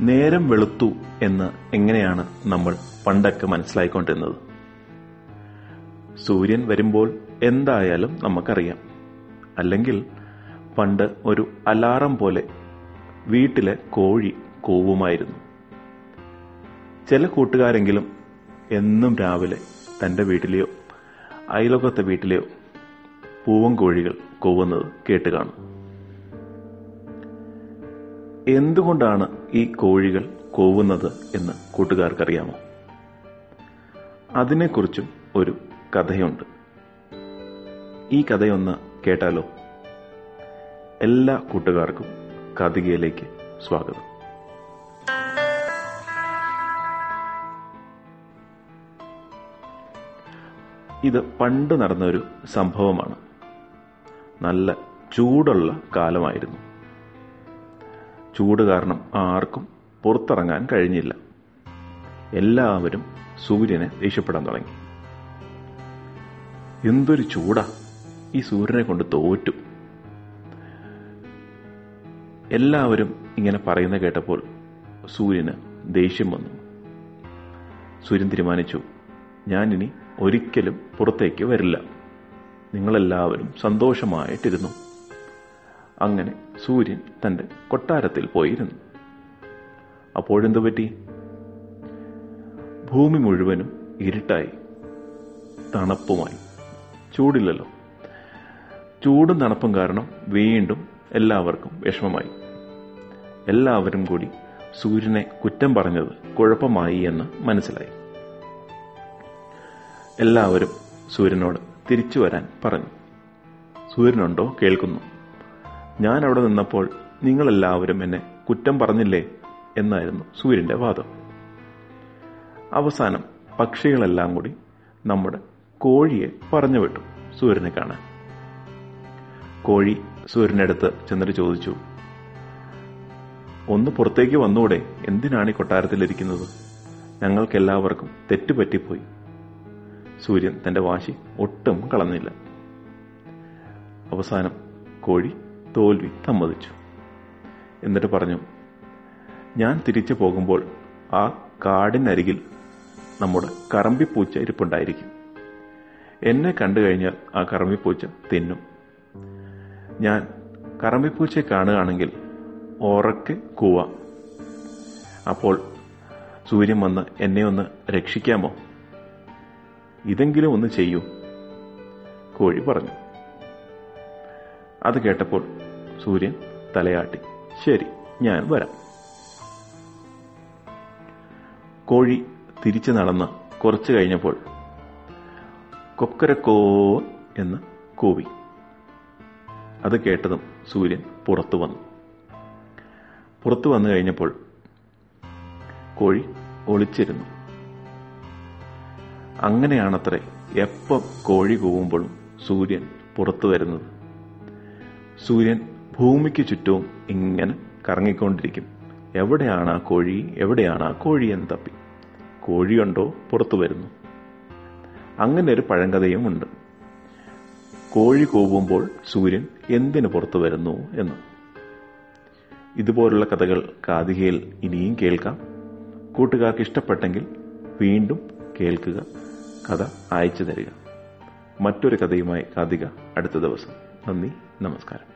നേരം വെളുത്തു എന്ന് എങ്ങനെയാണ് നമ്മൾ പണ്ടൊക്കെ മനസ്സിലായിക്കൊണ്ടിരുന്നത്? സൂര്യൻ വരുമ്പോൾ എന്തായാലും നമുക്കറിയാം. അല്ലെങ്കിൽ പണ്ട് ഒരു അലാറം പോലെ വീട്ടിലെ കോഴി കൂവുമായിരുന്നു. ചില കൂട്ടുകാരെങ്കിലും എന്നും രാവിലെ തന്റെ വീട്ടിലെയോ അയലോകത്തെ വീട്ടിലെയോ പൂവൻ കോഴികൾ കൂവുന്നത് കേട്ട് കാണും. എന്തുകൊണ്ടാണ് ഈ കോഴികൾ കോവുന്നത് എന്ന് കൂട്ടുകാർക്കറിയാമോ? അതിനെക്കുറിച്ചും ഒരു കഥയുണ്ട്. ഈ കഥയൊന്ന് കേട്ടാലോ? എല്ലാ കൂട്ടുകാർക്കും കഥികയിലേക്ക് സ്വാഗതം. ഇത് പണ്ട് നടന്ന ഒരു സംഭവമാണ്. നല്ല ചൂടുള്ള കാലമായിരുന്നു. ചൂട് കാരണം ആർക്കും പുറത്തിറങ്ങാൻ കഴിഞ്ഞില്ല. എല്ലാവരും സൂര്യനെ ദേഷ്യപ്പെടാൻ തുടങ്ങി. എന്തൊരു ചൂടാ. ഈ സൂര്യനെ കൊണ്ട് തോറ്റു. എല്ലാവരും ഇങ്ങനെ പറയുന്ന കേട്ടപ്പോൾ സൂര്യന് ദേഷ്യം വന്നു. സൂര്യൻ തീരുമാനിച്ചു ഞാനിനി ഒരിക്കലും പുറത്തേക്ക് വരില്ല. നിങ്ങളെല്ലാവരും സന്തോഷമായിട്ടിരുന്നു. അങ്ങനെ സൂര്യൻ തന്റെ കൊട്ടാരത്തിൽ പോയിരുന്നു. അപ്പോഴെന്തു പറ്റി? ഭൂമി മുഴുവനും ഇരുട്ടായി. തണുപ്പുമായി. ചൂടില്ലല്ലോ. ചൂടും തണുപ്പും കാരണം വീണ്ടും എല്ലാവർക്കും വിഷമമായി. എല്ലാവരും കൂടി സൂര്യനെ കുറ്റം പറഞ്ഞത് കുഴപ്പമായി എന്ന് മനസ്സിലായി. എല്ലാവരും സൂര്യനോട് തിരിച്ചു വരാൻ പറഞ്ഞു. സൂര്യനുണ്ടോ? കേൾക്കുന്നു. ഞാൻ അവിടെ നിന്നപ്പോൾ നിങ്ങളെല്ലാവരും എന്നെ കുറ്റം പറഞ്ഞില്ലേ എന്നായിരുന്നു സൂര്യന്റെ വാദം. അവസാനം പക്ഷികളെല്ലാം കൂടി നമ്മുടെ കോഴിയെ പറഞ്ഞു വിട്ടു സൂര്യനെ കാണാൻ. കോഴി സൂര്യനടുത്ത് ചെന്നിട്ട് ചോദിച്ചു ഒന്ന് പുറത്തേക്ക് വന്നൂടെ എന്തിനാണ് ഈ കൊട്ടാരത്തിലിരിക്കുന്നത്? ഞങ്ങൾക്കെല്ലാവർക്കും തെറ്റുപറ്റിപ്പോയി. സൂര്യൻ തന്റെ വാശി ഒട്ടും കളഞ്ഞില്ല. അവസാനം കോഴി തോൽവി സമ്മതിച്ചു. എന്നിട്ട് പറഞ്ഞു ഞാൻ തിരിച്ചു പോകുമ്പോൾ ആ കാടിനരികിൽ നമ്മുടെ കറമ്പിപ്പൂച്ച ഇരിപ്പുണ്ടായിരിക്കും. എന്നെ കണ്ടു കഴിഞ്ഞാൽ ആ കറമ്പിപ്പൂച്ച തിന്നും. ഞാൻ കറമ്പിപ്പൂച്ചയെ കാണുകയാണെങ്കിൽ ഓറക്ക് കൂവാം. അപ്പോൾ സൂര്യൻ വന്ന് എന്നെ ഒന്ന് രക്ഷിക്കാമോ? ഇതെങ്കിലും ഒന്ന് ചെയ്യൂ കോഴി പറഞ്ഞു. അത് കേട്ടപ്പോൾ സൂര്യൻ തലയാട്ടി. ശരി ഞാൻ വരാം. കോഴി തിരിച്ചു നടന്ന് കുറച്ചു കഴിഞ്ഞപ്പോൾ കൊക്കരക്കോ എന്ന് കൂവി. അത് കേട്ടതും സൂര്യൻ പുറത്തു വന്നു. പുറത്തു വന്നു കഴിഞ്ഞപ്പോൾ കോഴി ഒളിച്ചിരുന്നു. അങ്ങനെയാണത്രേ എപ്പം കോഴി കൂവുമ്പോഴും സൂര്യൻ പുറത്തു വരുന്നത്. സൂര്യൻ ഭൂമിക്ക് ചുറ്റും ഇങ്ങനെ കറങ്ങിക്കൊണ്ടിരിക്കും. എവിടെയാണ് ആ കോഴി? എവിടെയാണ് ആ കോഴി എന്ന് തപ്പി. കോഴിയുണ്ടോ? പുറത്തു വരുന്നു. അങ്ങനെ ഒരു പഴങ്കഥയും ഉണ്ട്. കോഴി കൂവുമ്പോൾ സൂര്യൻ എന്തിനു പുറത്തു വരുന്നു എന്ന്. ഇതുപോലുള്ള കഥകൾ കാതികയിൽ ഇനിയും കേൾക്കാം. കൂട്ടുകാർക്ക് ഇഷ്ടപ്പെട്ടെങ്കിൽ വീണ്ടും കേൾക്കുക കഥ അയച്ചു തരിക. മറ്റൊരു കഥയുമായി കാതിക അടുത്ത ദിവസം. നന്ദി നമസ്കാരം.